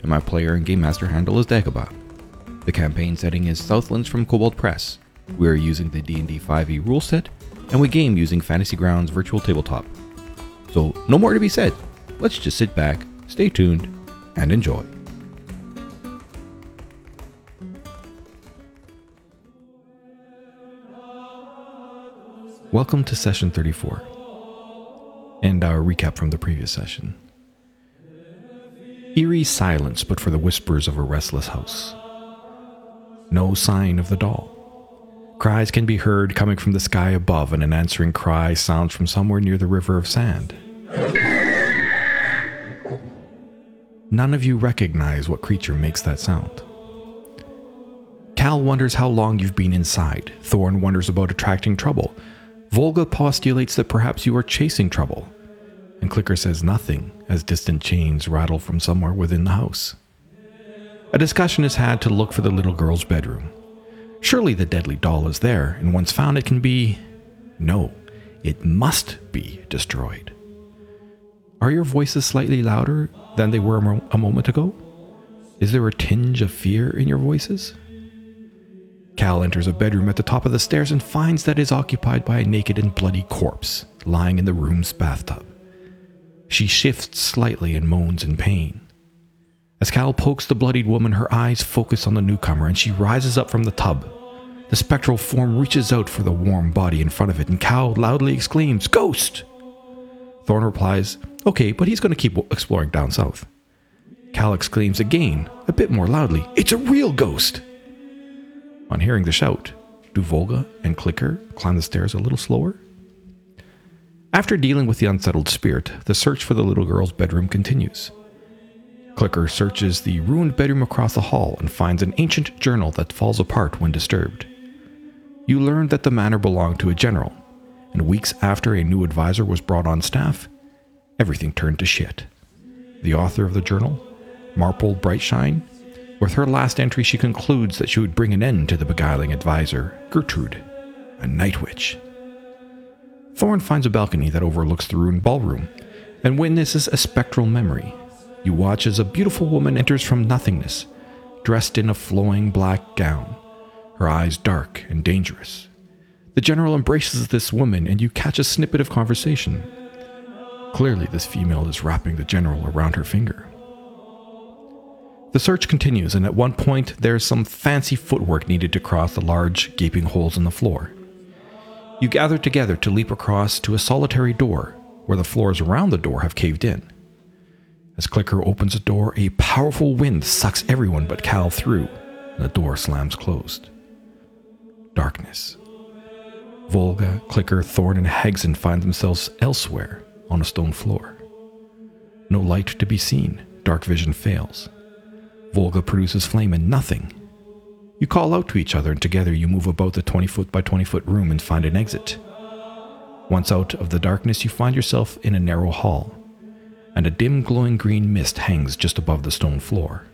and my player and game master handle is Dagobah. The campaign setting is Southlands from Kobold Press. We are using the D&D 5e rule set, and we game using Fantasy Grounds Virtual Tabletop. So, no more to be said. Let's just sit back, stay tuned, and enjoy. Welcome to session 34 and our recap from the previous session. Eerie silence, but for the whispers of a restless house. No sign of the doll. Cries can be heard coming from the sky above, and an answering cry sounds from somewhere near the river of sand. None of you recognize what creature makes that sound. Cal wonders how long you've been inside. Thorn wonders about attracting trouble. Volga postulates that perhaps you are chasing trouble. And Clicker says nothing as distant chains rattle from somewhere within the house. A discussion is had to look for the little girl's bedroom. Surely the deadly doll is there, and once found, it can be. No, it must be destroyed. Are your voices slightly louder than they were a mo- a moment ago? Is there a tinge of fear in your voices? Cal enters a bedroom at the top of the stairs and finds that it is occupied by a naked and bloody corpse lying in the room's bathtub. She shifts slightly and moans in pain. As Cal pokes the bloodied woman, her eyes focus on the newcomer and she rises up from the tub. The spectral form reaches out for the warm body in front of it, and Cal loudly exclaims, Ghost! Thorn replies, Okay, but he's going to keep exploring down south. Cal exclaims again, a bit more loudly, It's a real ghost! On hearing the shout, do Volga and Clicker climb the stairs a little slower? After dealing with the unsettled spirit, the search for the little girl's bedroom continues. Clicker searches the ruined bedroom across the hall and finds an ancient journal that falls apart when disturbed. You learn that the manor belonged to a general, and weeks after a new advisor was brought on staff, everything turned to shit. The author of the journal, Marple Brightshine, with her last entry, she concludes that she would bring an end to the beguiling advisor, Gertrude, a night witch. Thorn finds a balcony that overlooks the ruined ballroom and witnesses a spectral memory. You watch as a beautiful woman enters from nothingness, dressed in a flowing black gown, her eyes dark and dangerous. The general embraces this woman, and you catch a snippet of conversation. Clearly, this female is wrapping the general around her finger. The search continues, and at one point, there's some fancy footwork needed to cross the large, gaping holes in the floor. You gather together to leap across to a solitary door, where the floors around the door have caved in. As Clicker opens the door, a powerful wind sucks everyone but Cal through, and the door slams closed. Darkness. Volga, Clicker, Thorn, and Hegson find themselves elsewhere on a stone floor. No light to be seen, dark vision fails. Volga produces flame and nothing. You call out to each other, and together you move about the 20 foot by 20 foot room and find an exit. Once out of the darkness, you find yourself in a narrow hall, and a dim glowing green mist hangs just above the stone floor.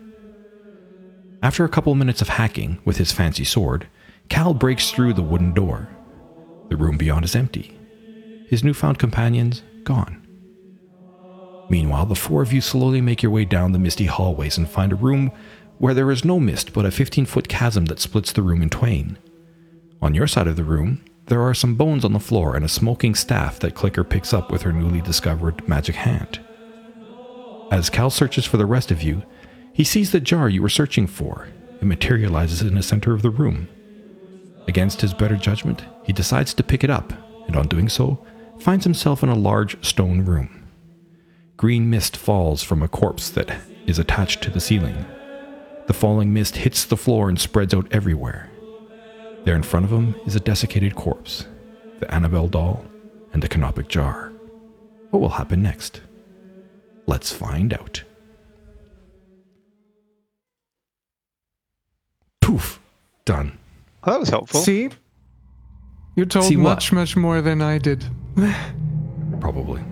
After a couple minutes of hacking with his fancy sword, Cal breaks through the wooden door. The room beyond is empty. His newfound companions gone. Meanwhile, the four of you slowly make your way down the misty hallways and find a room where there is no mist but a 15 foot chasm that splits the room in twain. On your side of the room, there are some bones on the floor and a smoking staff that Clicker picks up with her newly discovered magic hand. As Cal searches for the rest of you, he sees the jar you were searching for. It materializes in the center of the room. Against his better judgment, he decides to pick it up, and on doing so, finds himself in a large stone room. Green mist falls from a corpse that is attached to the ceiling. The falling mist hits the floor and spreads out everywhere. There in front of him is a desiccated corpse, the Annabelle doll, and the canopic jar. What will happen next? Let's find out. Poof, done. Well, that was helpful. See? You told See what? much, much more than I did. Probably.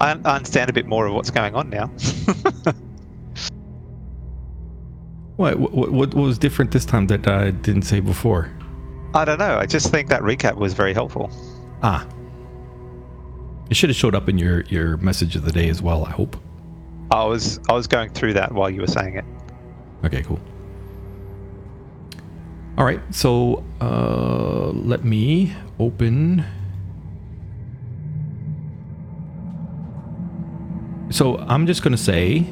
I, I understand a bit more of what's going on now. What, what, what, was different this time that I didn't say before? I don't know. I just think that recap was very helpful. Ah. It should have showed up in your, your message of the day as well, I hope. I was I was going through that while you were saying it. Okay, cool. All right, so uh, let me open. So I'm just going to say,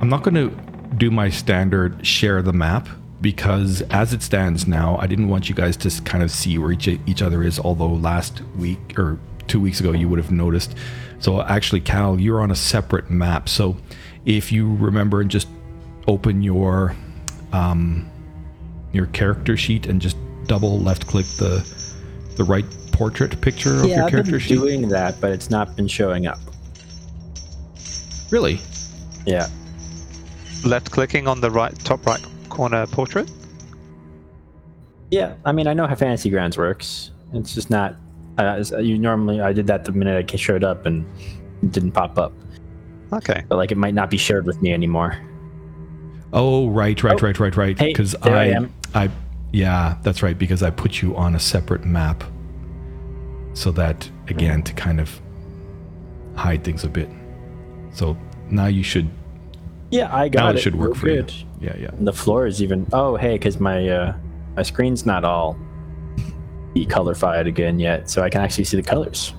I'm not going to do my standard share the map because as it stands now, I didn't want you guys to kind of see where each, each other is, although last week or two weeks ago you would have noticed. So actually, Cal, you're on a separate map. So if you remember and just open your um, your character sheet and just double left click the the right portrait picture of Yeah, your I've character been sheet. doing that, but it's not been showing up. Really? Yeah. Left clicking on the right top right corner portrait. Yeah, I mean, I know how Fantasy Grounds works. It's just not. Uh, you normally, I did that the minute I showed up and it didn't pop up. Okay. But like, it might not be shared with me anymore. Oh, right, right, Oh. right, right, right. Because there I I, am. I, yeah, that's right. Because I put you on a separate map, so that again to kind of hide things a bit. So now you should. Yeah, I Now got it it. should work We're for you. good. Yeah, yeah. The floor is even. Oh, hey, because my uh, my screen's not all decolorified again yet, so I can actually see the colors.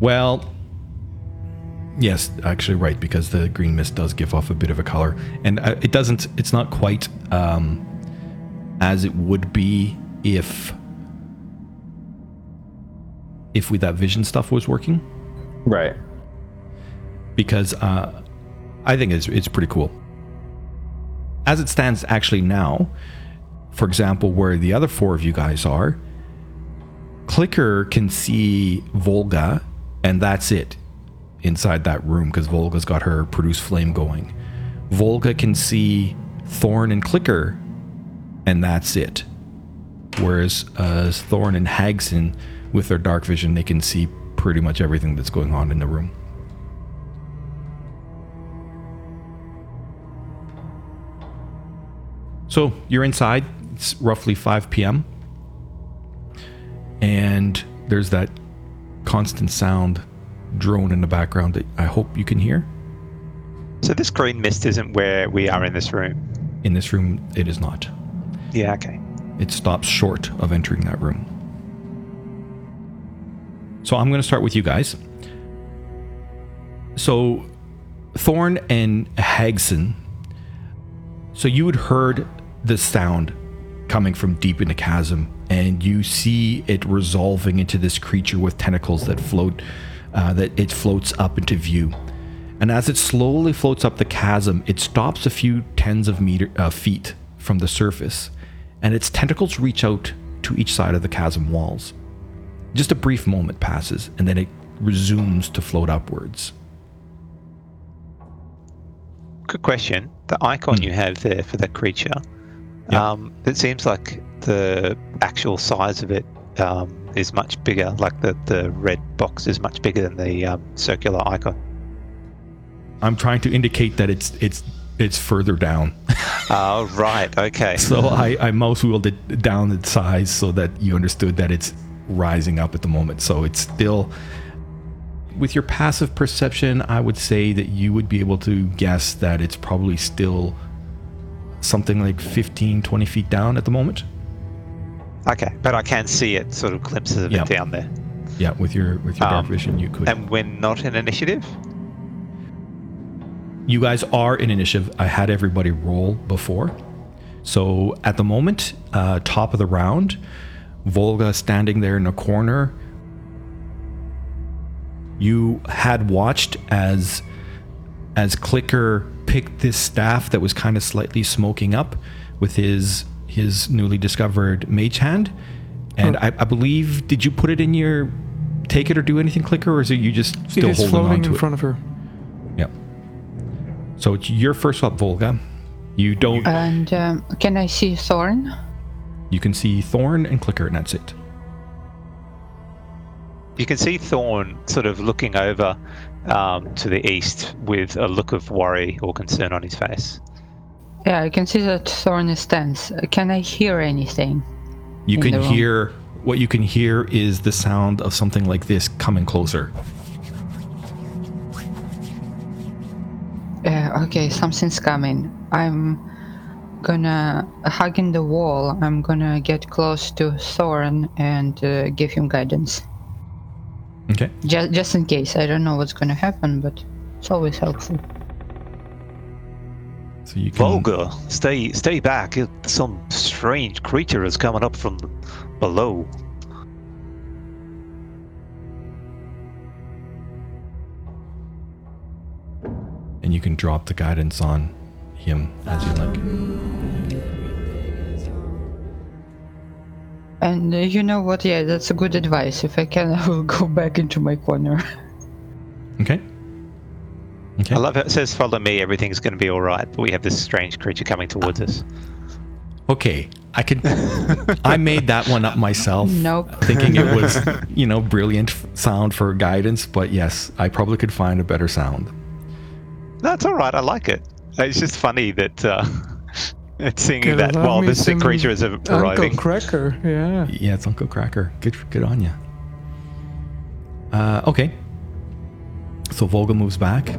Well, yes, actually, right, because the green mist does give off a bit of a color, and uh, it doesn't. It's not quite um, as it would be if if with that vision stuff was working, Right. because uh, I think it's it's pretty cool. As it stands, actually now, for example, where the other four of you guys are, Clicker can see Volga, and that's it inside that room because Volga's got her produce flame going. Volga can see Thorn and Clicker, and that's it. Whereas uh, Thorn and Hagson, with their dark vision, they can see pretty much everything that's going on in the room. So you're inside. It's roughly 5 p.m. And there's that constant sound drone in the background that I hope you can hear. So this green mist isn't where we are in this room. In this room, it is not. Yeah. Okay. It stops short of entering that room. So I'm going to start with you guys. So Thorn and Hagson. So you had heard the sound coming from deep in the chasm, and you see it resolving into this creature with tentacles that float, uh, that it floats up into view. And as it slowly floats up the chasm, it stops a few tens of meter uh, feet from the surface, and its tentacles reach out to each side of the chasm walls. Just a brief moment passes, and then it resumes to float upwards. Good question. The icon you have there for the creature, Yeah. um, it seems like the actual size of it um, is much bigger. Like the, the red box is much bigger than the um, circular icon. I'm trying to indicate that it's it's it's further down. Oh, right. Okay. So I, I mouse wheeled it down in size so that you understood that it's rising up at the moment. So it's still, with your passive perception, I would say that you would be able to guess that it's probably still something like 15, 20 feet down at the moment. Okay. But I can see it, sort of glimpses of Yeah. it down there. Yeah, with your with your dark Um, vision, you could. And we're not in initiative? You guys are in initiative. I had everybody roll before. So at the moment, uh, top of the round, Volga standing there in a corner. You had watched as as Clicker picked this staff that was kind of slightly smoking up with his his newly discovered mage hand. And I, I believe, did you put it in your take it or do anything, Clicker, or is it you just still is holding on floating to in it? front of her. Yep. So it's your first up, Volga. You don't. And um, can I see Thorn? You can see Thorn and Clicker, and that's it. You can see Thorn sort of looking over um, to the east with a look of worry or concern on his face. Yeah, I can see that Thorn is tense. Uh, Can I hear anything? You can the room. hear what you can hear is the sound of something like this coming closer. Uh, okay, something's coming. I'm gonna hugging the wall. I'm gonna get close to Thorn and uh, give him guidance, Okay. just just in case. I don't know what's gonna happen, but it's always helpful. So you can. Volga, stay stay back. It- Some strange creature is coming up from below. And you can drop the guidance on him as you like. And uh, you know what? Yeah, that's a good advice. If I can, I will go back into my corner. Okay. Okay. I love how it says, "Follow me. Everything's going to be all right." But we have this strange creature coming towards us. Okay. I could. I made that one up myself. Nope. Thinking it was, you know, brilliant sound for guidance, but yes, I probably could find a better sound. That's all right. I like it. It's just funny that uh, it's singing Gotta that love while me this some creature is Uncle arriving. Kracker, yeah. Yeah, it's Uncle Kracker. Good, good on you. Uh, okay. So Volga moves back.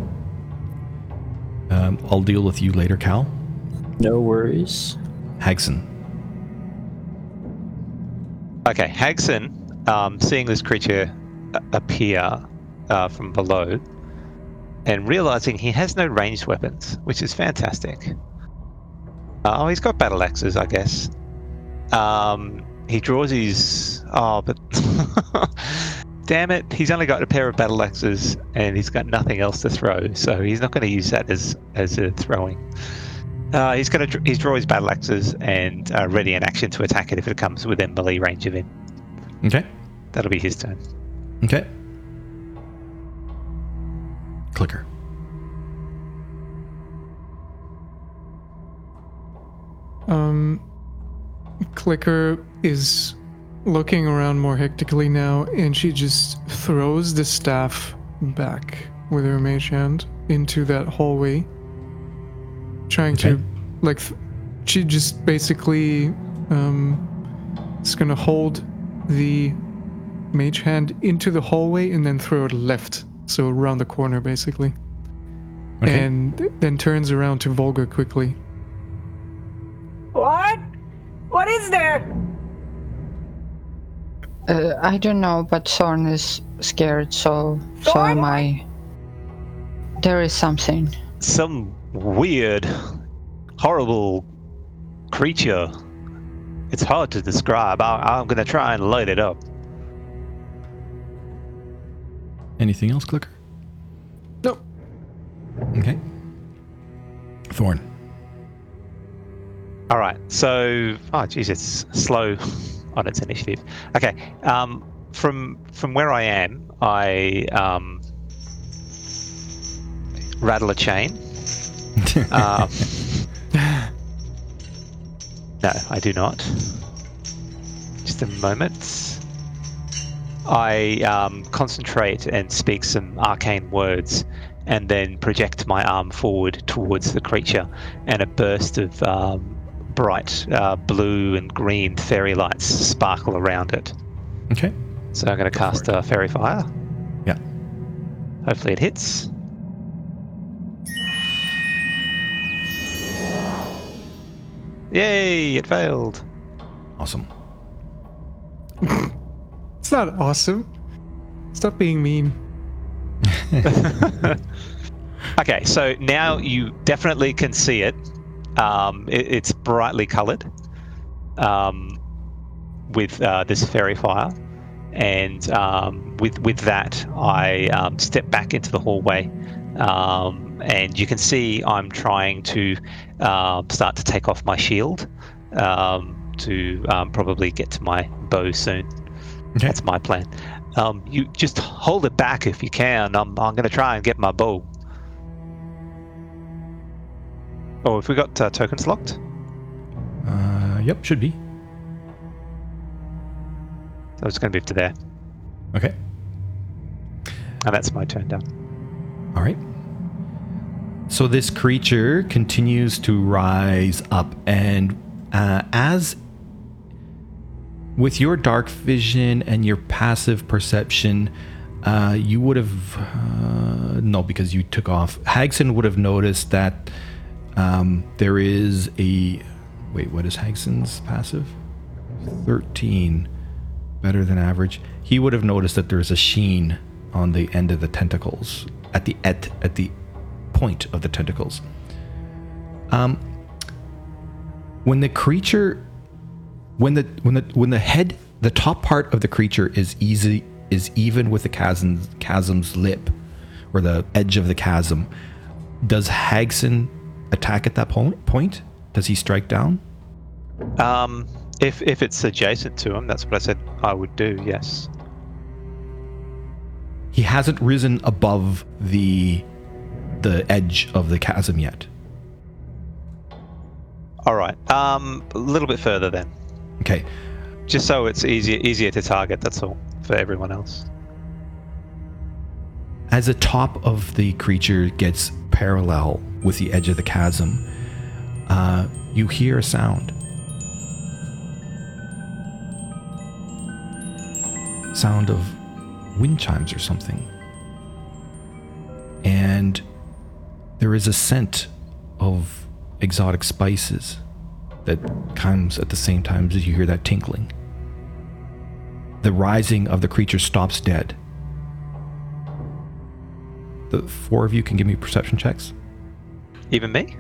Um, I'll deal with you later, Cal. No worries. Hagson. Okay, Hagson, um, seeing this creature appear uh, from below and realizing he has no ranged weapons, which is fantastic. Oh, he's got battle axes, I guess. Um, he draws his. Oh, but. Damn it, he's only got a pair of battle axes and he's got nothing else to throw, so he's not going to use that as, as a throwing. Uh, he's going to he's draw his battle axes and uh, ready an action to attack it if it comes within melee range of him. Okay. That'll be his turn. Okay. Clicker. Um, Clicker is looking around more hectically now, and she just throws the staff back with her mage hand into that hallway, trying Okay. to, like, she just basically um, is gonna hold the mage hand into the hallway and then throw it left, so around the corner, basically, Okay. and then turns around to Volga quickly. What? What is there? Uh, I don't know, but Thorn is scared, so so Thorn? am I. There is something. Some weird, horrible creature. It's hard to describe. I, I'm going to try and light it up. Anything else, Clicker? Nope. Okay. Thorn. All right. So, oh, geez, it's slow on its initiative. Okay. Um, from from where I am, I um, rattle a chain. Um, no, I do not. Just a moment. I um, concentrate and speak some arcane words, and then project my arm forward towards the creature, and a burst of um, bright uh, blue and green fairy lights sparkle around it. okay. So I'm going to cast a faerie fire. Yeah. Hopefully it hits. Yay! It failed. Awesome. It's not awesome. Stop being mean. Okay, so now you definitely can see it. Um, it it's brightly coloured um, with uh, this faerie fire, and um, with with that, I um, step back into the hallway, um, and you can see I'm trying to um, start to take off my shield um, to um, probably get to my bow soon. Okay. That's my plan. Um, you just hold it back if you can. I'm, I'm going to try and get my bow. Oh, have we got uh, tokens locked? Uh, yep, should be. So it's going to be to there, Okay. and that's my turn down. All right. So this creature continues to rise up, and uh, as with your dark vision and your passive perception, uh, you would have uh, no, because you took off. Hagson would have noticed that um, there is a wait. What is Hagson's passive? Thirteen, better than average. He would have noticed that there's a sheen on the end of the tentacles at the at at the point of the tentacles. Um, when the creature, when the when the when the head, the top part of the creature is easy is even with the chasm's chasm's lip, or the edge of the chasm. Does Hagson attack at that po- point? Does he strike down? Um, if if it's adjacent to him, that's what I said I would do. Yes. He hasn't risen above the the edge of the chasm yet. All right. Um, a little bit further then, Okay. just so it's easier easier to target. That's all for everyone else. As the top of the creature gets parallel with the edge of the chasm, uh, you hear a sound. Sound of wind chimes or something. And there is a scent of exotic spices that comes at the same time as you hear that tinkling. The rising of the creature stops dead. The four of you can give me perception checks, Even me.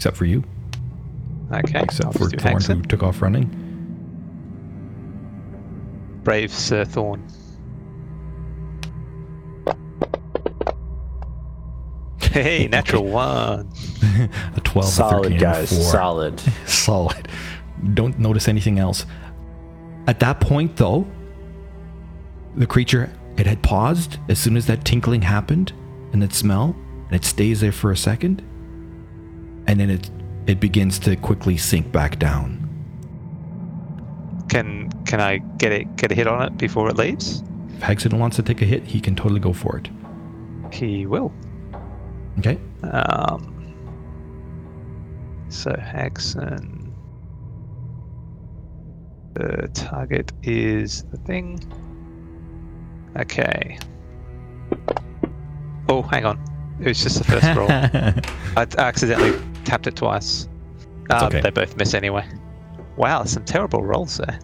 Except for you, Okay. except I'll for just do Thorn who took off running. Brave Sir Thorn. Hey, natural one. A 12, a 13, Solid, a guys. 4. Solid. Solid. Don't notice anything else. At that point, though, the creature it had paused as soon as that tinkling happened, and that smell, and it stays there for a second, and then it it begins to quickly sink back down. Can can I get it get a hit on it before it leaves? If Hagson wants to take a hit, he can totally go for it. He will. Okay. Um. So Hagson. The target is the thing. Okay. Oh, hang on. It was just the first roll. I accidentally tapped it twice. Um, okay. They both miss anyway. Wow, some terrible rolls there.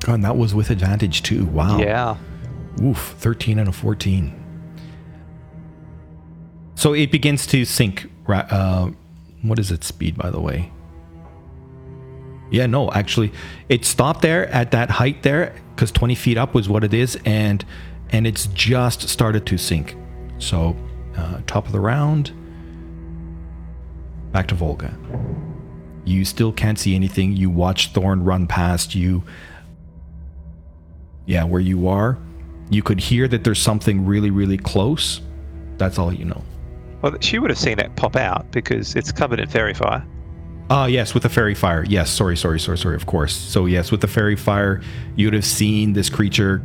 God, and that was with advantage too. Wow. Yeah. Oof, 13 and a 14. So it begins to sink. Uh, what is its speed, by the way? Yeah, no, actually, it stopped there at that height there because 20 feet up was what it is, and and it's just started to sink. So, uh, top of the round, back to Volga. You still can't see anything. You watch Thorn run past you. Yeah, where you are, you could hear that there's something really, really close. That's all you know. Well, she would have seen it pop out because it's covered in faerie fire. Ah, yes, with the faerie fire. Yes, sorry, sorry, sorry, sorry. Of course. So yes, with the faerie fire, you'd have seen this creature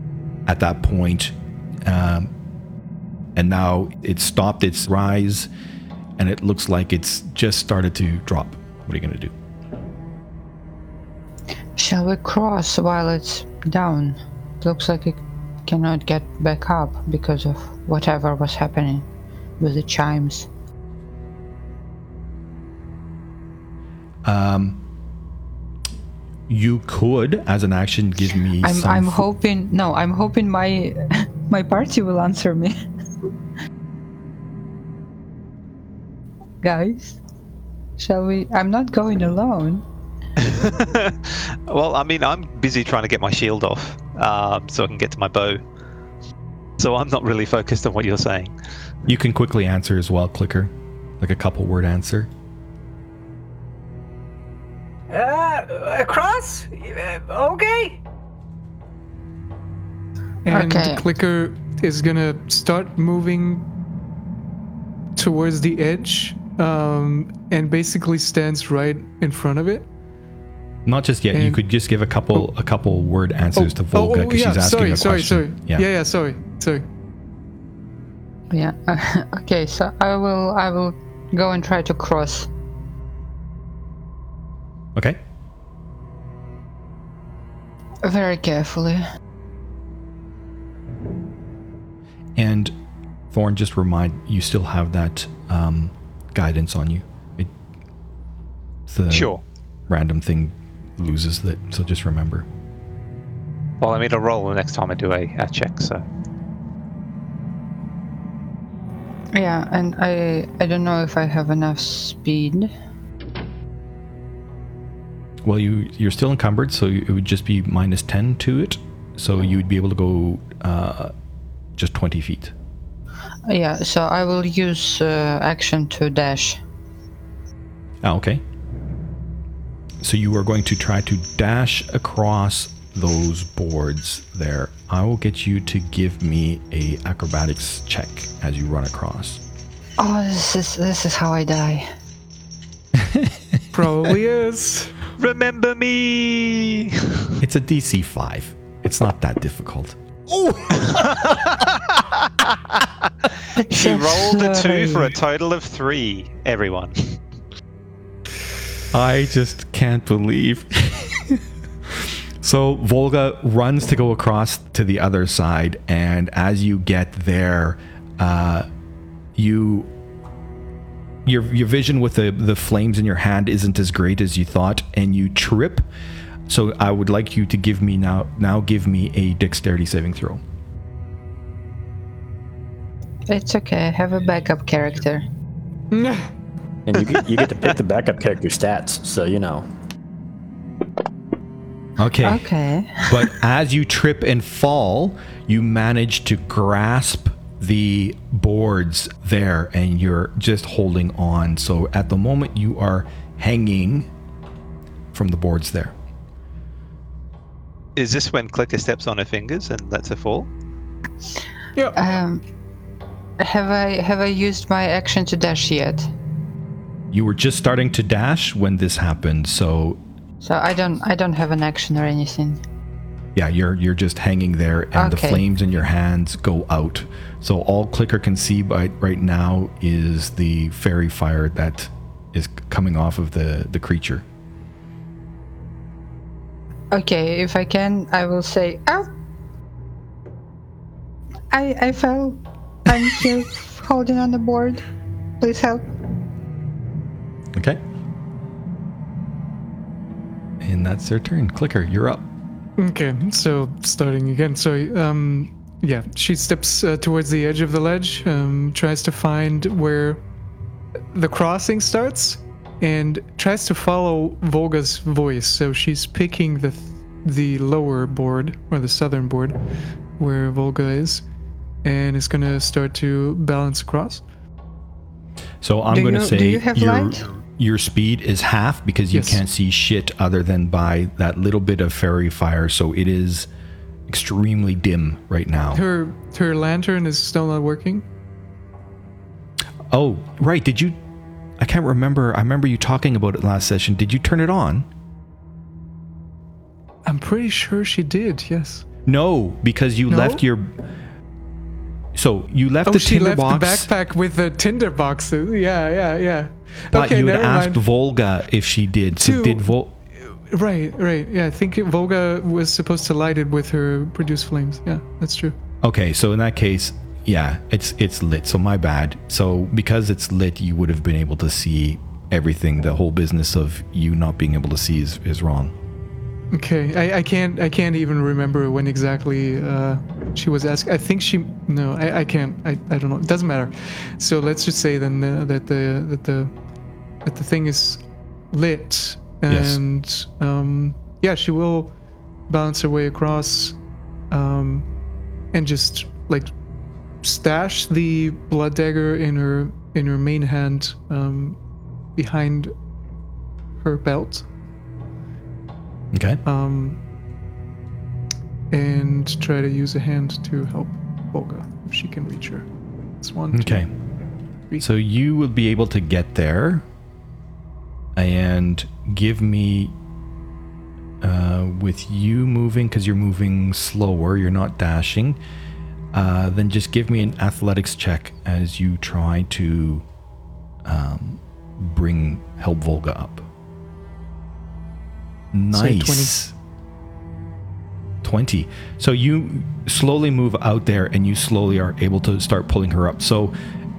at that point, um, and now it's stopped its rise, and it looks like it's just started to drop. What are you gonna do? Shall we cross while it's down? It Looks like it cannot get back up because of whatever was happening with the chimes. Um, you could, as an action, give me. I'm some I'm hoping no, I'm hoping my my party will answer me. Guys, shall we? I'm not going alone. well, I mean, I'm busy trying to get my shield off um, so I can get to my bow. So I'm not really focused on what you're saying. You can quickly answer as well, clicker, like a couple word answer. Uh, across? Uh, okay. And Okay. the clicker is gonna start moving towards the edge um, and basically stands right in front of it. Not just yet. you could just give a couple a couple word answers to oh, Volga because yeah, she's asking sorry, a sorry, question. sorry. Yeah. yeah, sorry, sorry. Yeah. okay, so I will I will go and try to cross. Okay. Very carefully. And Thorn, just remind you still have that um, guidance on you. It, the Sure. random thing loses that, so just remember. Well, I made I'll roll the next time I do a, a check, so. Yeah, and I I don't know if I have enough speed. Well, you you're still encumbered, so it would just be minus ten to it. So you would be able to go uh, just twenty feet. Yeah, so I will use uh, action to dash. Ah, okay. So you are going to try to dash across those boards there. I will get you to give me a acrobatics check as you run across. Oh, this is this is how I die. Probably is. Remember me! It's a DC five. It's not that difficult. She rolled a two for a total of three, everyone. I just can't believe. so Volga runs to go across to the other side, and as you get there, uh, you your your vision with the the flames in your hand isn't as great as you thought, and you trip. So I would like you to give me now now give me a dexterity saving throw. It's okay. I have a backup character. And you get, you get to pick the backup character stats, so you know. Okay. Okay. but as you trip and fall, you manage to grasp the boards there and you're just holding on. So at the moment, you are hanging from the boards there. Is this when Clicker steps on her fingers and lets her fall? Um, have I have I used my action to dash yet? You were just starting to dash when this happened. So So I don't I don't have an action or anything. yeah, you're you're just hanging there and the Okay. flames in your hands go out. So all Clicker can see by right now is the faerie fire that is coming off of the the creature. Okay, if I can, I will say, "Oh, I I fell. I'm here holding on the board. Please help." Okay. And that's their turn. Clicker, you're up. Okay, so starting again. So, um, yeah, she steps uh, towards the edge of the ledge, um, tries to find where the crossing starts, and tries to follow Volga's voice. So she's picking the the lower board or the southern board, where Volga is, and it's gonna start to balance across. So I'm Do going to you- say do you have your light? your speed is half because you Yes. can't see shit other than by that little bit of faerie fire. So it is extremely dim right now. Her her lantern is still not working. Oh, right. Did you? I can't remember. I remember you talking about it last session. Did you turn it on? I'm pretty sure she did. Yes. No, because you No? left your. So you left Oh, the she left tinderbox. the backpack with the tinder boxes. Uh, yeah, yeah, yeah. But okay, you had asked mind. Volga if she did. So Two- did Vol? Right, right. Yeah, I think Volga was supposed to light it with her produce flames. Yeah, that's true. Okay, so in that case, yeah, it's it's lit. So my bad. So because it's lit, you would have been able to see everything. The whole business of you not being able to see is, is wrong. Okay, I, I can't I can't even remember when exactly uh, she was asked. I think she no, I, I can't. I, I don't know. It doesn't matter. So let's just say then uh, that the that the that the thing is lit Yes. and um, yeah, she will bounce her way across um, and just like stash the blood dagger in her in her main hand um, behind her belt Okay. um, and try to use a hand to help Volga if she can reach her. It's one. two. Okay. So you will be able to get there and give me uh, with you moving because you're moving slower, you're not dashing. Uh, then just give me an athletics check as you try to um, bring help Volga up. Say 20. Nice. 20. So you slowly move out there and you slowly are able to start pulling her up. So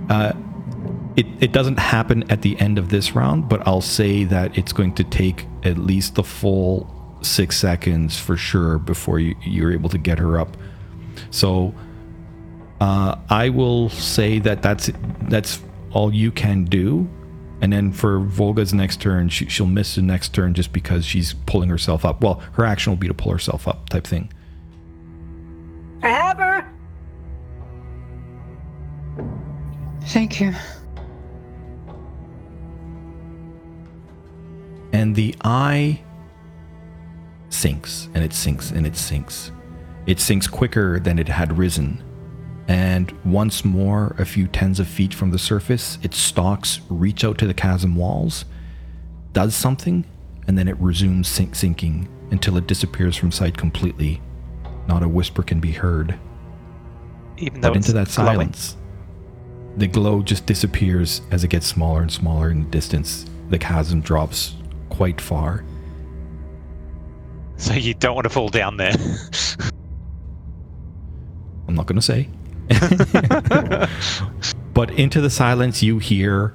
uh, it, it doesn't happen at the end of this round, but I'll say that it's going to take at least the full six seconds for sure before you, you're able to get her up. So uh, I will say that that's that's all you can do. And then for Volga's next turn, she, she'll miss the next turn just because she's pulling herself up. Well, her action will be to pull herself up, type thing. I have her. Thank you. and the eye sinks and it sinks and it sinks. It sinks quicker than it had risen. And once more, a few tens of feet from the surface, its stalks reach out to the chasm walls, does something, and then it resumes sink- sinking until it disappears from sight completely. Not a whisper can be heard. Even though But into that glowing. silence, the glow just disappears as it gets smaller and smaller in the distance. The chasm drops quite far. So you don't want to fall down there. I'm not going to say. but into the silence, you hear.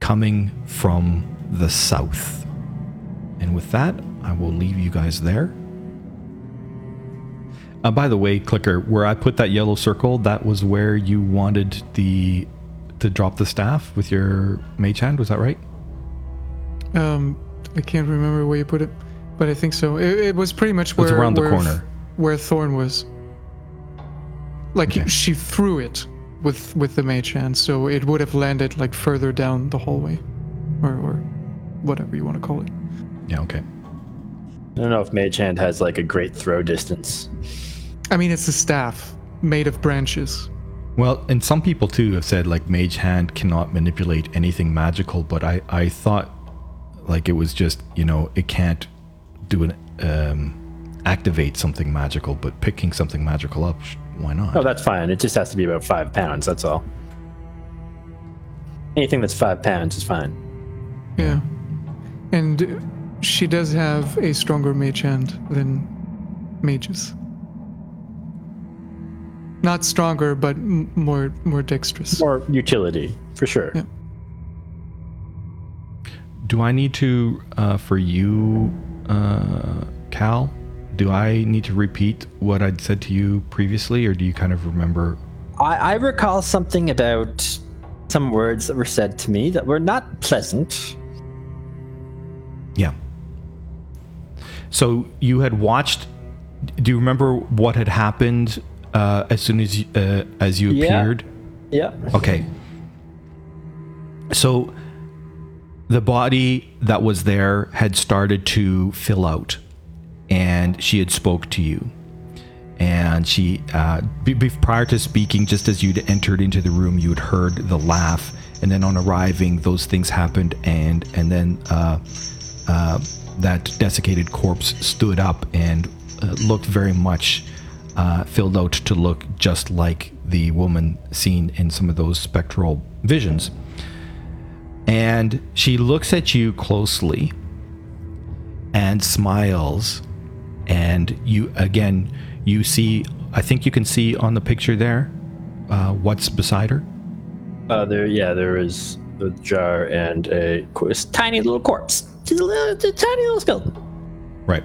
Coming from the south. And with that, I will leave you guys there. Uh, by the way, Clicker, where I put that yellow circle, that was where you wanted the to drop the staff with your mage hand. Was that right? Um, I can't remember where you put it, but I think so. It, it was pretty much where It's around the where- corner. where Thorn was. Like Okay. she threw it with with the mage hand, so it would have landed like further down the hallway, or or whatever you want to call it. Yeah. Okay. I don't know if Mage Hand has like a great throw distance. I mean, it's a staff made of branches. Well, and some people too have said like Mage Hand cannot manipulate anything magical, but I I thought like it was just you know it can't do an um, activate something magical, but picking something magical up, why not? Oh, that's fine. It just has to be about five pounds. That's all. Anything that's five pounds is fine. Yeah, and she does have a stronger mage hand than mages. Not stronger, but m- more more dexterous. More utility, for sure. Yeah. Do I need to uh, for you, uh, Cal? Do I need to repeat what I'd said to you previously, or do you kind of remember? I, I recall something about some words that were said to me that were not pleasant. Yeah. So you had watched. Do you remember what had happened uh, as soon as you, uh, as you Yeah. appeared? Yeah. Okay. So the body that was there had started to fill out, and she had spoke to you. And she, uh, be- prior to speaking, just as you'd entered into the room, you had heard the laugh, and then on arriving, those things happened, and and then uh, uh, that desiccated corpse stood up and uh, looked very much uh, filled out to look just like the woman seen in some of those spectral visions. And she looks at you closely and smiles. And you, again, you see, I think you can see on the picture there uh, what's beside her. Uh, there, yeah, there is a jar and a, co- a tiny little corpse. Just a, little, just a tiny little skeleton. Right.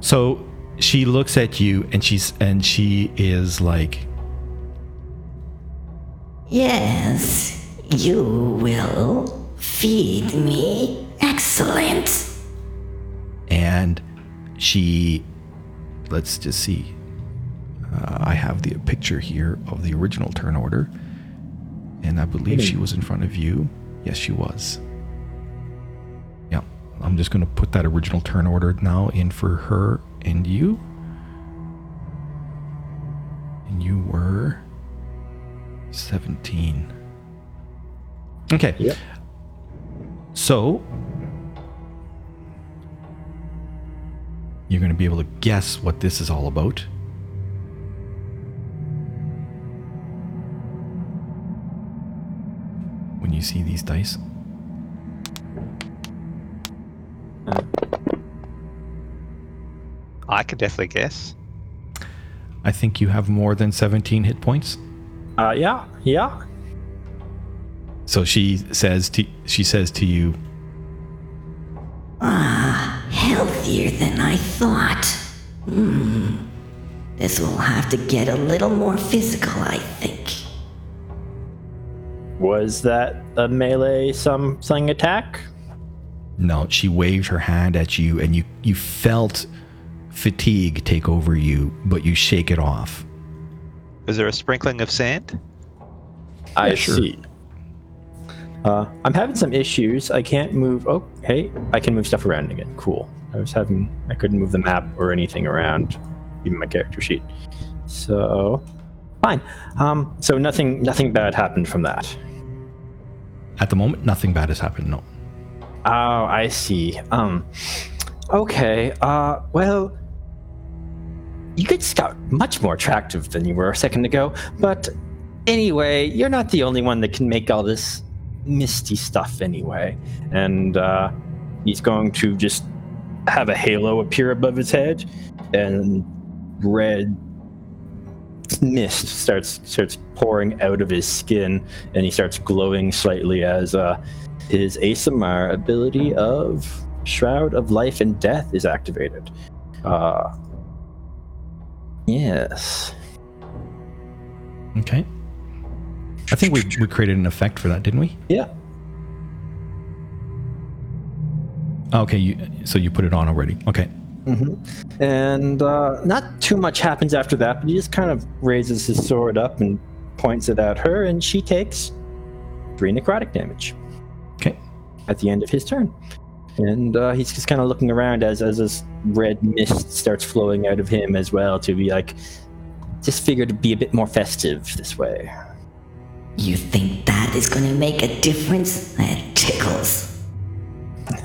So she looks at you and she's and she is like, Yes, you will feed me. Excellent. And she, let's just see. Uh, I have the picture here of the original turn order, and I believe she hmm. was in front of you. Yes, she was. Yeah, I'm just going to put that original turn order now in for her and you. And you were 17. Okay. Yep. So you're going to be able to guess what this is all about. When you see these dice. I could definitely guess. I think you have more than 17 hit points. Uh, yeah, yeah. So she says to she says to you, Ah, Healthier than I thought. Hmm. This will have to get a little more physical, I think. Was that a melee something attack? No, she waved her hand at you, and you you felt fatigue take over you, but you shake it off. Is there a sprinkling of sand? I sure. see. Uh, I'm having some issues. I can't move. Oh, hey, I can move stuff around again. Cool. I was having. I couldn't move the map or anything around, even my character sheet. So, fine. Um, so nothing, nothing bad happened from that. At the moment, nothing bad has happened. No. Oh, I see. Um, okay. Uh, well, you could scout much more attractive than you were a second ago. But anyway, you're not the only one that can make all this misty stuff anyway. And uh, he's going to just have a halo appear above his head, and red mist starts starts pouring out of his skin, and he starts glowing slightly as uh, his Aasimar ability of Shroud of Life and Death is activated. Uh, yes. Okay. I think we we created an effect for that, didn't we? Yeah. Okay. You so you put it on already. Okay. And uh, not too much happens after that, but he just kind of raises his sword up and points it at her, and she takes three necrotic damage Okay. at the end of his turn. And uh, he's just kind of looking around as, as this red mist starts flowing out of him as well to be like, just figured to be a bit more festive this way. You think that is going to make a difference? That tickles.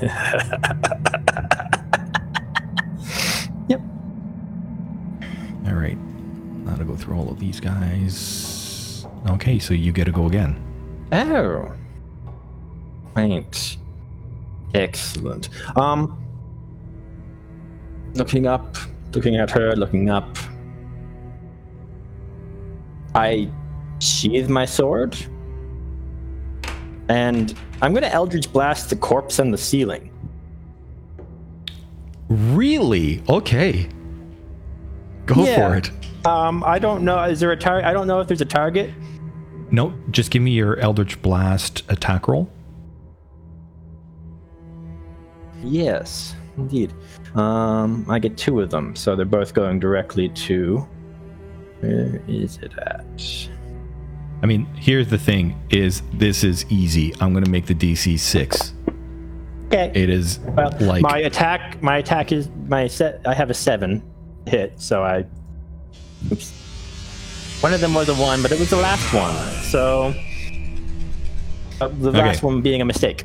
Yep. All right. Now to go through all of these guys. Okay, so you get to go again. Oh. Right. Excellent. Um looking up, looking at her, looking up. I sheathe my sword. And I'm gonna Eldritch blast the corpse on the ceiling. Really? Okay. Go Yeah. for it. Um, I don't know. Is there a target? I don't know if there's a target. No, just give me your Eldritch Blast attack roll. Yes, indeed. Um, I get two of them, so they're both going directly to. Where is it at? I mean, here's the thing: is this is easy. I'm gonna make the DC six. Okay. It is well, like my attack. My attack is my set. I have a seven hit, so I. Oops. One of them was a one, but it was the last one. So. Uh, the last Okay. one being a mistake.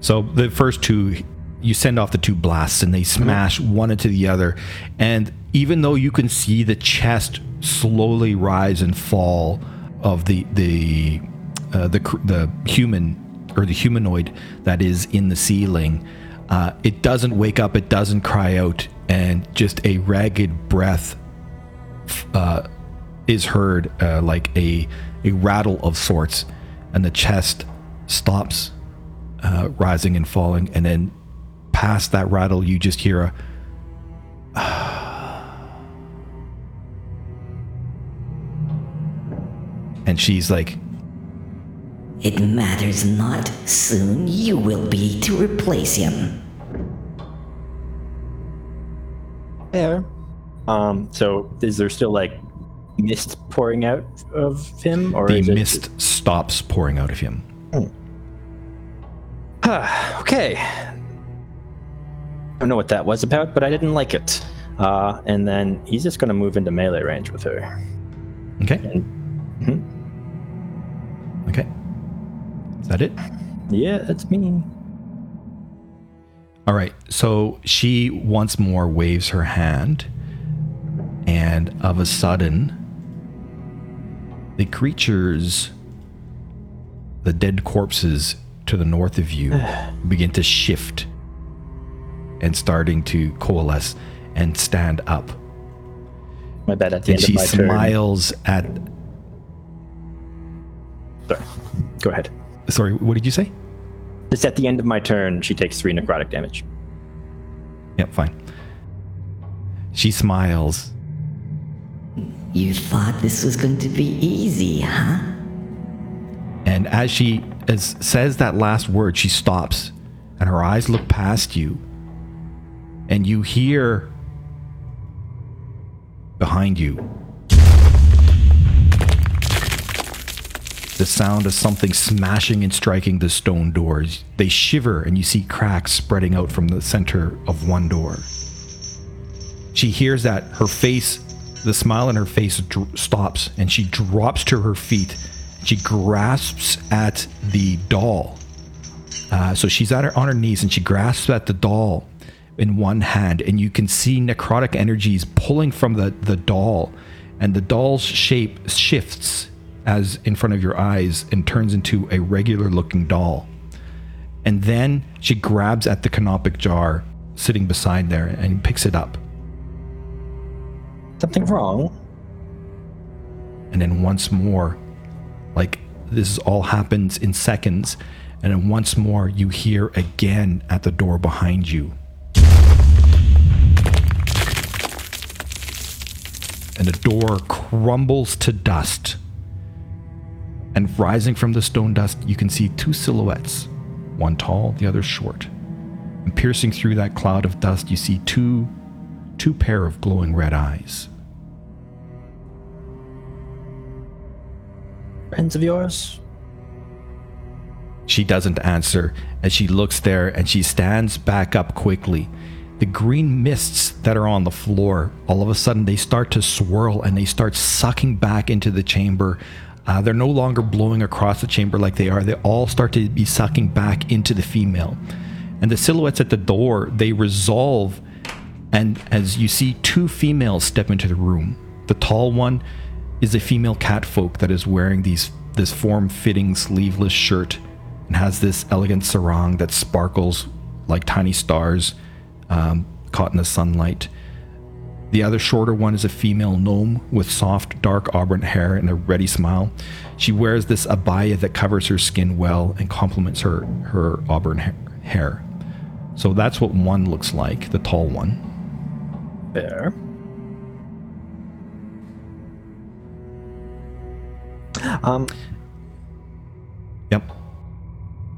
So the first two, you send off the two blasts and they smash one into the other. And even though you can see the chest slowly rise and fall of the the uh, the the human or the humanoid that is in the ceiling, uh, it doesn't wake up. It doesn't cry out, and just a ragged breath uh, is heard, uh, like a a rattle of sorts, and the chest stops uh, rising and falling, and then past that rattle, you just hear a. And she's like, It matters not. Soon you will be to replace him. There. Um. So, is there still like mist pouring out of him, or the is it mist stops pouring out of him. okay. I don't know what that was about, but I didn't like it. Uh, and then he's just going to move into melee range with her. Okay. And, mhm. Is that it? Yeah, that's me. All right. So she once more waves her hand, and of a sudden, the creatures, the dead corpses to the north of you, begin to shift and starting to coalesce and stand up. My bad. At the And end she of my turn. smiles at. Sorry. Go ahead. Sorry, what did you say? It's at the end of my turn. She takes three necrotic damage. Yep, fine. She smiles You thought this was going to be easy, huh? And as she as says that last word, she stops and her eyes look past you. And you hear behind you the sound of something smashing and striking the stone doors. They shiver and you see cracks spreading out from the center of one door. She hears that her face, the smile on her face dr- stops and she drops to her feet. She grasps at the doll. Uh, so she's at her, on her knees and she grasps at the doll in one hand, and you can see necrotic energies pulling from the, the doll, and the doll's shape shifts as in front of your eyes and turns into a regular looking doll. And then she grabs at the canopic jar sitting beside there and picks it up. Something wrong? and then once more like this all happens in seconds and then once more you hear again at the door behind you and the door crumbles to dust and rising from the stone dust you can see two silhouettes one tall the other short and piercing through that cloud of dust you see two two pair of glowing red eyes Friends of yours? She doesn't answer as she looks there and she stands back up quickly. The green mists that are on the floor, all of a sudden, they start to swirl and they start sucking back into the chamber. Uh, they're no longer blowing across the chamber like they are. They all start to be sucking back into the female. And the silhouettes at the door, they resolve. And as you see two females step into the room, the tall one is a female catfolk that is wearing these this form-fitting sleeveless shirt and has this elegant sarong that sparkles like tiny stars um, caught in the sunlight. The other shorter one is a female gnome with soft, dark auburn hair and a ready smile. She wears this abaya that covers her skin well and complements her her auburn hair. So that's what one looks like, the tall one. There. Um, Yep.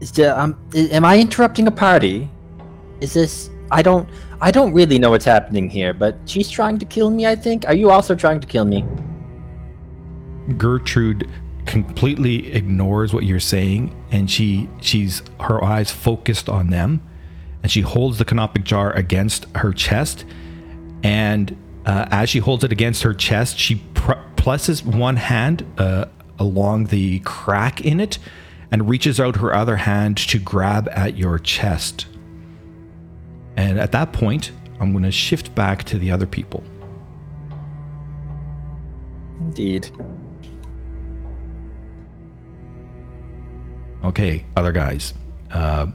is the, um, i- am I interrupting a party? Is this? I don't. I don't really know what's happening here, but she's trying to kill me. I think. Are you also trying to kill me? Gertrude completely ignores what you're saying and she she's her eyes focused on them and she holds the canopic jar against her chest and uh, as she holds it against her chest she pr- presses one hand uh, along the crack in it and reaches out her other hand to grab at your chest and at that point i'm going to shift back to the other people Indeed. Okay, other guys. Uh,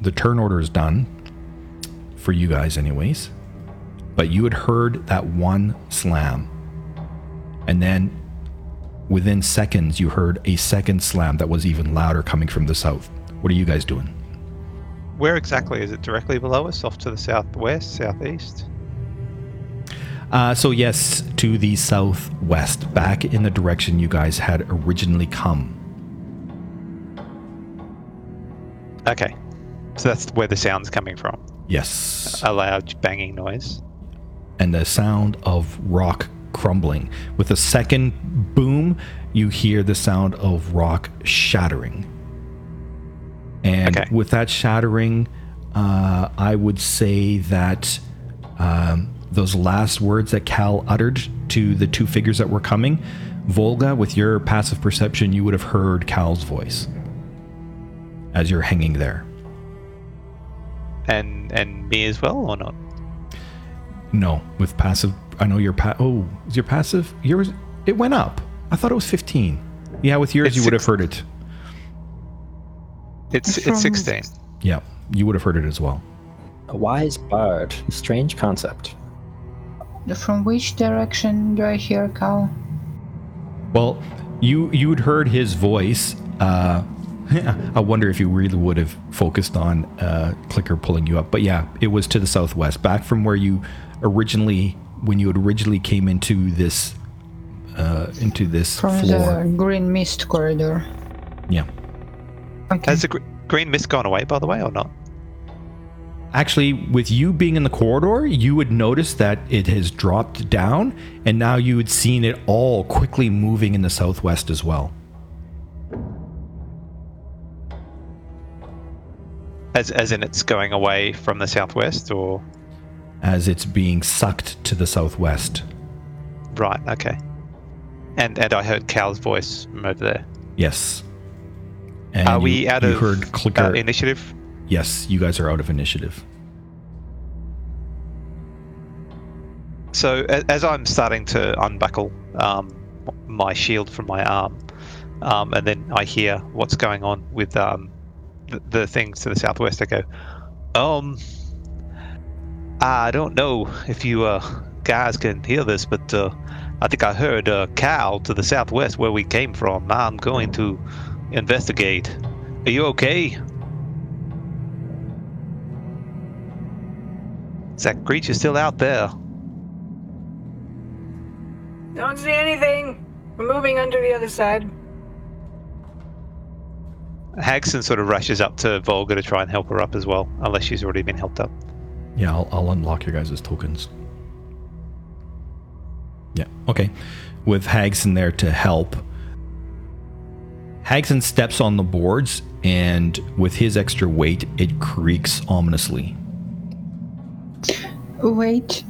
the turn order is done for you guys, anyways. But you had heard that one slam, and then within seconds, you heard a second slam that was even louder coming from the south. What are you guys doing? Where exactly is it? Directly below us, off to the southwest, southeast. Uh, so yes, to the southwest, back in the direction you guys had originally come. Okay, so that's where the sound's coming from. Yes. A loud banging noise. and the sound of rock crumbling. With a second boom, you hear the sound of rock shattering. And Okay. with that shattering, uh, I would say that um, those last words that Cal uttered to the two figures that were coming, Volga, with your passive perception, you would have heard Cal's voice. as you're hanging there. And and me as well or not? No, with passive. I know your pa. Oh, is your passive? Yours. It went up. I thought it was 15. Yeah, with yours It's you would have heard it. It's From- it's sixteen. Yeah, you would have heard it as well. A wise bard. Strange concept. From which direction do I hear Cal? Well, you you'd heard his voice. Uh, I wonder if you really would have focused on uh, Clicker pulling you up. But yeah, it was to the southwest, back from where you originally, when you had originally came into this, uh, into this From floor. the green mist corridor. Yeah. Okay. Has the gr- green mist gone away by the way or not? Actually, with you being in the corridor, you would notice that it has dropped down, and now you had seen it all quickly moving in the southwest as well. As as in it's going away from the southwest or As it's being sucked to the southwest. right? Okay. And and I heard Cal's voice from over there. Yes. And Are you- we out of heard clicker? uh, initiative? yes, you guys are out of initiative. So as I'm starting to unbuckle um, my shield from my arm, um, and then I hear what's going on with um, the, the things to the southwest, I go, um, I don't know if you uh, guys can hear this, but uh, I think I heard uh, Cal to the southwest where we came from. I'm going to investigate. Are you okay? Is that creature still out there? Don't see anything. We're moving under the other side. Hagson sort of rushes up to Volga to try and help her up as well, unless she's already been helped up. Yeah, I'll, I'll unlock your guys' tokens. Yeah, okay. With Hagson there to help. Hagson steps on the boards, and with his extra weight, it creaks ominously. Wait.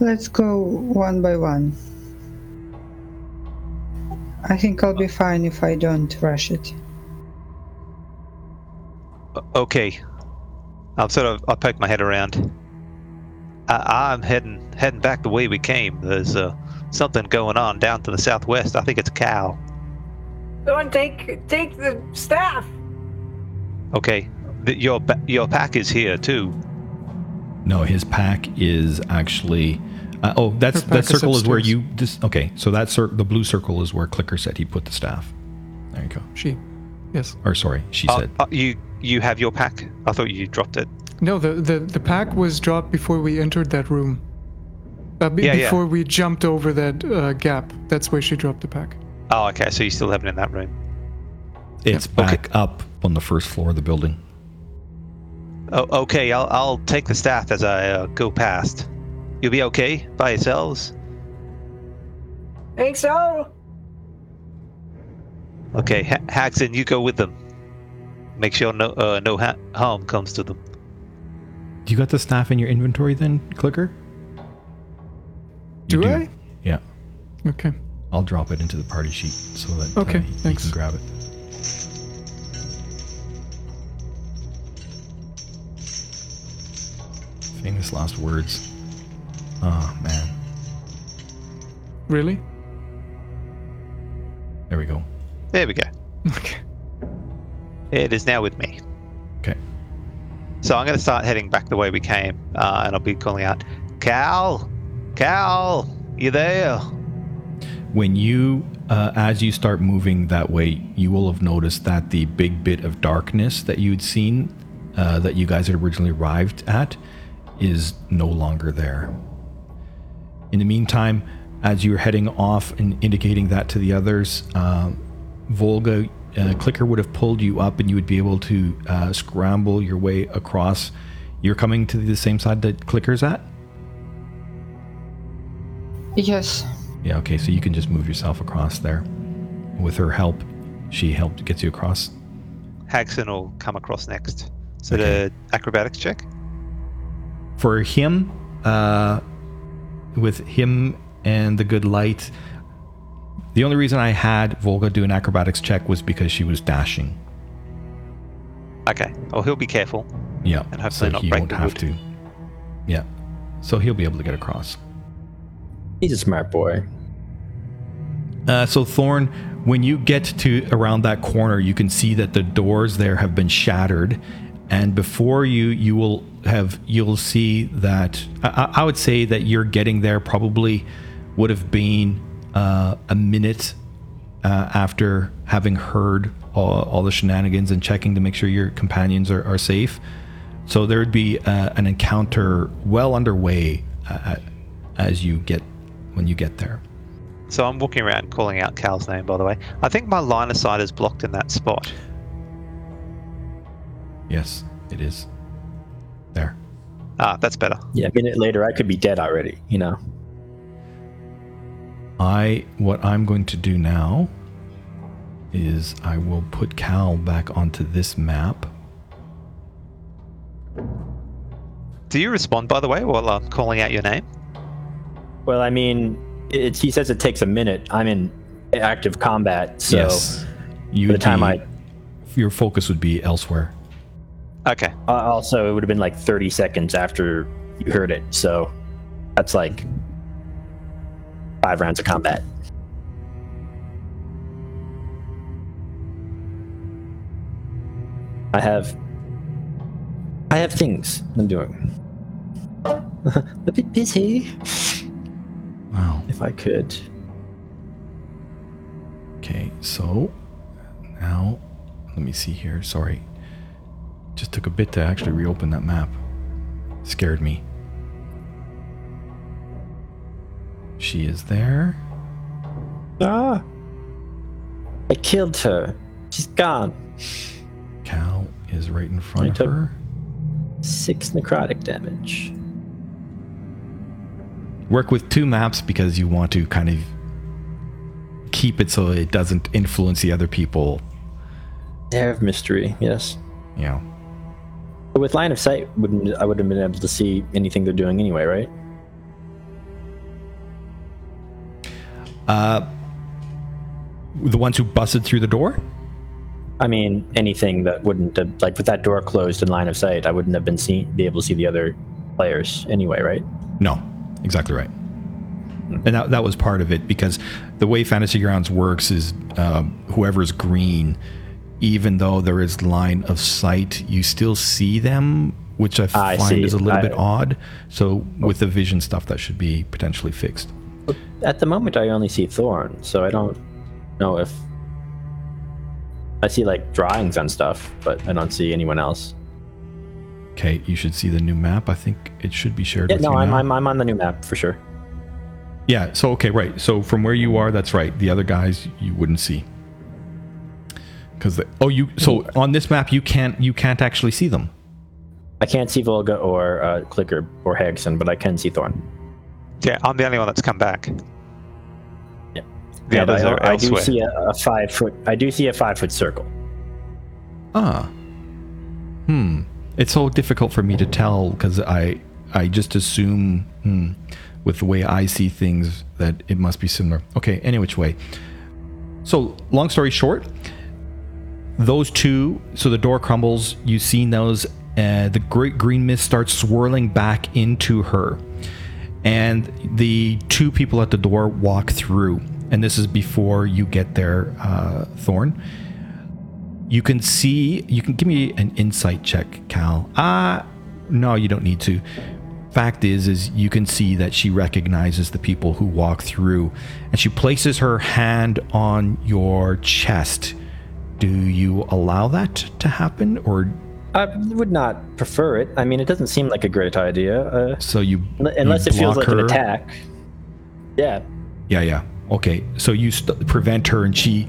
Let's go one by one. I think I'll be fine if I don't rush it. Okay. I'll sort of I poke my head around. I, I'm heading heading back the way we came. There's uh, something going on down to the southwest. I think it's Cal. Go and take take the staff. Okay, the, your your pack is here too. No, his pack is actually. Uh, oh, that's that pack is circle is where you. Just, okay, so that cir- the blue circle is where Clicker said he put the staff. There you go. She. Yes. Or sorry, she Uh, said. uh, you you have your pack. I thought you dropped it. No, the, the, the pack was dropped before we entered that room. Uh, be- Yeah, yeah. before we jumped over that uh, gap. That's where she dropped the pack. Oh, okay. So you still have it in that room. It's back up on the first floor of the building. Oh, okay. I'll I'll take the staff as I uh, go past. You'll be okay by yourselves. Think so? Okay, ha- Haxon, you go with them. Make sure no uh, no ha- harm comes to them. Do you got the staff in your inventory then, Clicker? You Do I? Yeah. Okay. I'll drop it into the party sheet so that Okay, uh, you thanks. can grab it. Famous last words. Oh man. Really? There we go. There we go. Okay. It is now with me. Okay. So I'm going to start heading back the way we came, uh, and I'll be calling out, "Cal, Cal, you there?" When you, uh, as you start moving that way, you will have noticed that the big bit of darkness that you'd seen, uh, that you guys had originally arrived at, is no longer there. In the meantime, as you're heading off and indicating that to the others, uh, Volga Clicker would have pulled you up, and you would be able to uh, scramble your way across. You're coming to the same side that Clicker's at. Yes. Yeah, okay, so you can just move yourself across there. With her help, she helped get you across. Haxon will come across next. So Okay. the acrobatics check. For him, uh, with him and the good light, the only reason I had Volga do an acrobatics check was because she was dashing. Okay. Well, he'll be careful. Yeah. And hopefully so not he break won't the have wood. to. Yeah. So he'll be able to get across. He's a smart boy. Uh, so Thorn, when you get to around that corner, you can see that the doors there have been shattered, and before you, you will have you'll see that I, I- would say that you're getting there probably would have been uh, a minute uh, after having heard all, all the shenanigans and checking to make sure your companions are, are safe. So there would be uh, an encounter well underway uh, as you get when you get there. So I'm walking around calling out Cal's name, by the way. I think my line of sight is blocked in that spot. Yes, it is. There. Ah, that's better. Yeah, a minute later, I could be dead already. You know. I what I'm going to do now is I will put Cal back onto this map. Do you respond, by the way, while I'm calling out your name? Well, I mean, it's, he says it takes a minute. I'm in active combat, so yes. You the time I your focus would be elsewhere. Okay. uh, also it would have been like 30 seconds after you heard it. So that's like five rounds of combat. I have I have things I'm doing. a bit busy, Wow. if I could. Okay, so now let me see here. Sorry. Just took a bit to actually reopen that map. Scared me. She is there. Ah, I killed her. She's gone. Cal is right in front I of took- her. Six necrotic damage. Work with two maps because you want to kind of keep it so it doesn't influence the other people. Air of mystery. Yes. Yeah. But with line of sight, wouldn't I would have been able to see anything they're doing anyway, right? Uh, the ones who busted through the door. I mean, anything that wouldn't have, like with that door closed in line of sight, I wouldn't have been seen, be able to see the other players anyway, right? No, exactly right. And that, that was part of it because the way Fantasy Grounds works is um, whoever's green, even though there is line of sight, you still see them, which I find is a little I- bit odd. So with the vision stuff, that should be potentially fixed. At the moment, I only see Thorn, so I don't know if I see like drawings and stuff, but I don't see anyone else. Okay, you should see the new map. I think it should be shared Yeah, with no, you I'm, now. I'm I'm on the new map for sure. Yeah, so okay, right. So from where you are, that's right. The other guys you wouldn't see. Cuz oh you so on this map you can't you can't actually see them. I can't see Volga or uh, Clicker or Hagson, but I can see Thorn. Yeah, I'm the only one that's come back. Yeah. The And others I, are I do see a, a five foot. I do see a five foot circle. Ah. Hmm. It's so difficult for me to tell cuz I I just assume hmm, with the way I see things that it must be similar. Okay, any which way. So, long story short, those two so the door crumbles You've seen those uh, the great green mist starts swirling back into her and the two people at the door walk through and this is before you get there uh, thorn you can see you can give me an insight check cal ah no you don't need to fact is is you can see that she recognizes the people who walk through and she places her hand on your chest do you allow that to happen or I would not prefer it. I mean, it doesn't seem like a great idea, uh, so you unless you it feels like an attack. Yeah, Yeah, yeah. Okay, so you st- prevent her, and she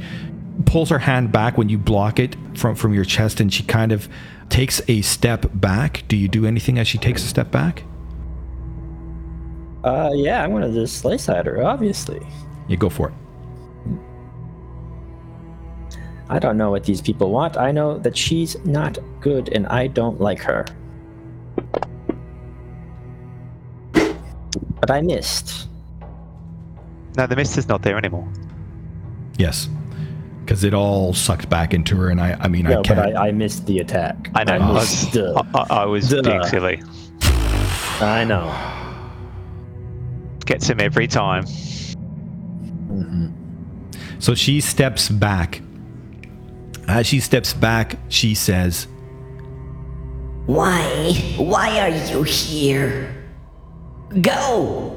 pulls her hand back when you block it from from your chest, and she kind of takes a step back. Do you do anything as she takes a step back? uh, yeah. I'm gonna just slice at her. Obviously, You go for it. I don't know what these people want. I know that she's not good, and I don't like her. But I missed. No, the mist is not there anymore. Yes. Because it all sucked back into her. And I, I mean, I can't. but I, I missed the attack. I know. I was, missed the- I, I- I was Duh. being silly. I know. Gets him every time. Mm-hmm. So she steps back. As she steps back, she says, Why? Why are you here? Go!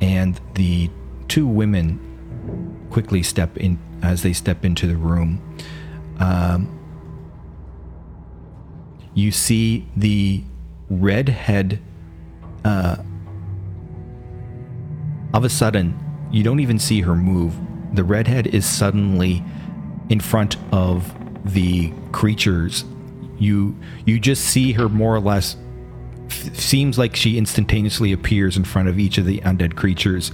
and the two women quickly step in as they step into the room. Um, you see the redhead. Uh, of a sudden, you don't even see her move. The redhead is suddenly in front of the creatures. You you just see her more or less f- seems like she instantaneously appears in front of each of the undead creatures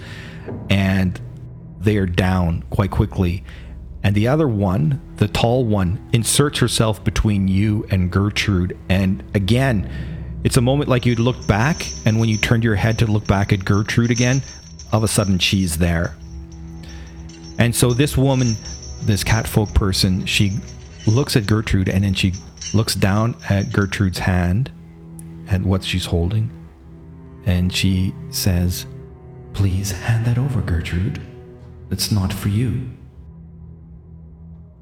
and they are down quite quickly. And the other one the tall one inserts herself between you and gertrude. And again it's a moment like you'd look back and when you turned your head to look back at gertrude again all of a sudden she's there. And so this woman this catfolk person she looks at gertrude and then she looks down at gertrude's hand at what she's holding and she says, Please hand that over, Gertrude. It's not for you.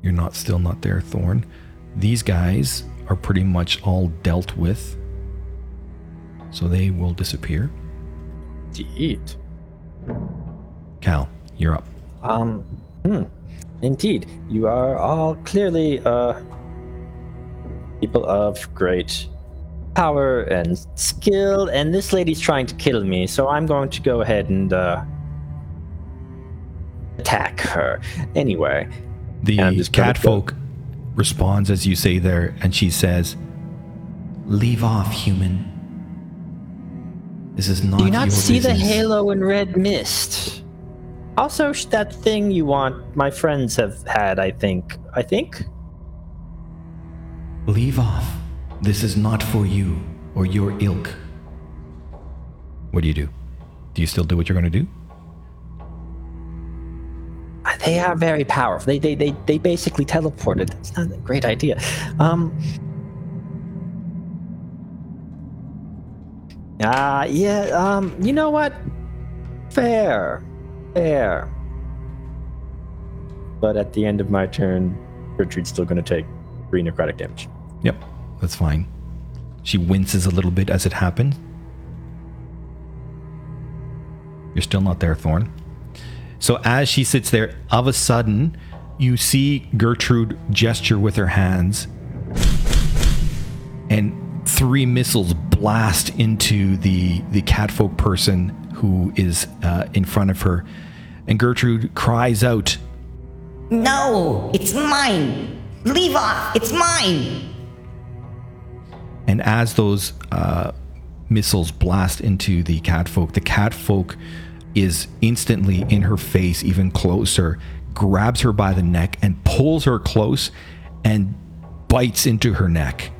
You're not still not there, Thorn. These guys are pretty much all dealt with. So they will disappear. To eat. Cal, you're up. Um, hmm. Indeed, you are all clearly uh, people of great power and skill, and this lady's trying to kill me, so I'm going to go ahead and uh, attack her. Anyway, The And I'm just gonna go- catfolk responds as you say there, and she says, Leave off, human. This is not do you not see the halo and red mist? Also, that thing you want, my friends have had, I think. I think? Leave off. This is not for you or your ilk. What do you do? Do you still do what you're going to do? They are very powerful. They they they, they basically teleported. It's not a great idea. Um. Ah, yeah. Um. You know what? Fair, fair. But at the end of my turn, Gertrude's still going to take three necrotic damage. Yep, that's fine. She winces a little bit as it happens. You're still not there, Thorn. So as she sits there, of a sudden, you see Gertrude gesture with her hands, and three missiles blast into the the catfolk person who is uh, in front of her, and Gertrude cries out, No! It's mine! Leave off! It's mine! And as those uh, missiles blast into the catfolk, the catfolk is instantly in her face, even closer, grabs her by the neck and pulls her close and bites into her neck.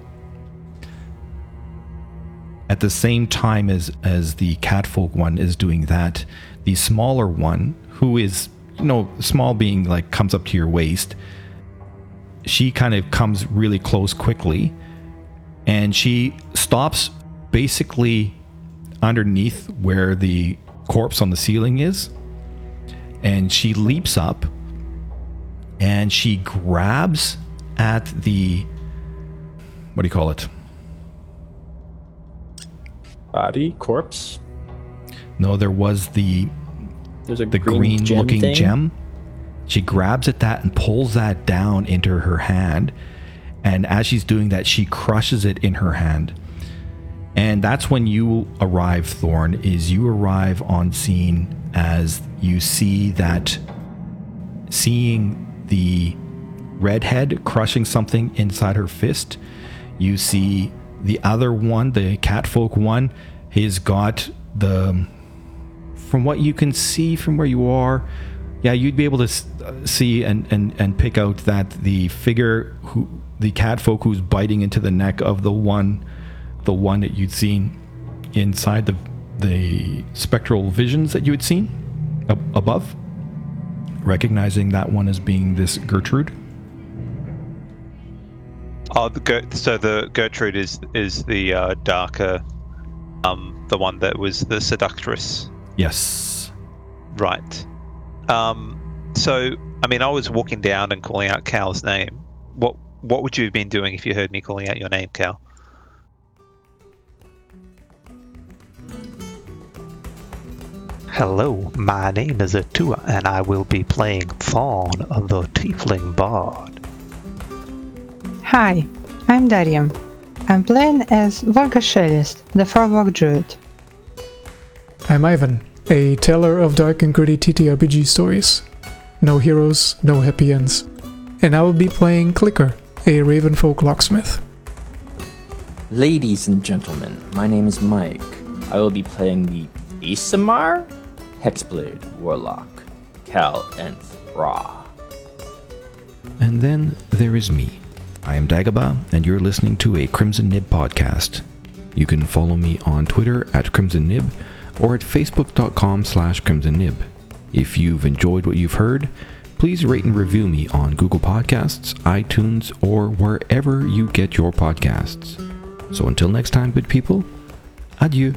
At the same time as as the catfolk one is doing that, the smaller one, who is you know small being like comes up to your waist, she kind of comes really close quickly and she stops basically underneath where the corpse on the ceiling is and she leaps up and she grabs at the what do you call it Body, corpse. no there was the There's a the green, green, gem looking thing. gem. She grabs at that and pulls that down into her hand. And as she's doing that, she crushes it in her hand. And that's when you arrive, Thorn, is you arrive on scene as you see that seeing the redhead crushing something inside her fist. You see the other one, the catfolk one, he's got the from what you can see from where you are, yeah, you'd be able to uh, see and, and, and pick out that the figure who the catfolk who's biting into the neck of the one, the one that you'd seen inside the the spectral visions that you had seen ab- above, recognizing that one as being this Gertrude. Oh, the Ger- so the Gertrude is is the uh, darker, um, the one that was the seductress, Yes. right? Um, so I mean, I was walking down and calling out Cal's name. What what would you have been doing if you heard me calling out your name, Cal? Hello, my name is Atua, and I will be playing Thorn, the Tiefling Bard. Hi, I'm Darium. I'm playing as Varga Shellist, the Firbolg Druid. I'm Ivan, a teller of dark and gritty TTRPG stories. No heroes, no happy ends. And I will be playing Clicker, a Ravenfolk locksmith. Ladies and gentlemen, my name is Mike. I will be playing the Aasimar Hexblade Warlock, Cal and Ra. And then there is me. I am Dagobah, and you're listening to a Crimson Nib podcast. You can follow me on Twitter at Crimson Nib or at facebook.com slash Crimson Nib. If you've enjoyed what you've heard, please rate and review me on Google Podcasts, iTunes, or wherever you get your podcasts. So until next time, good people, adieu.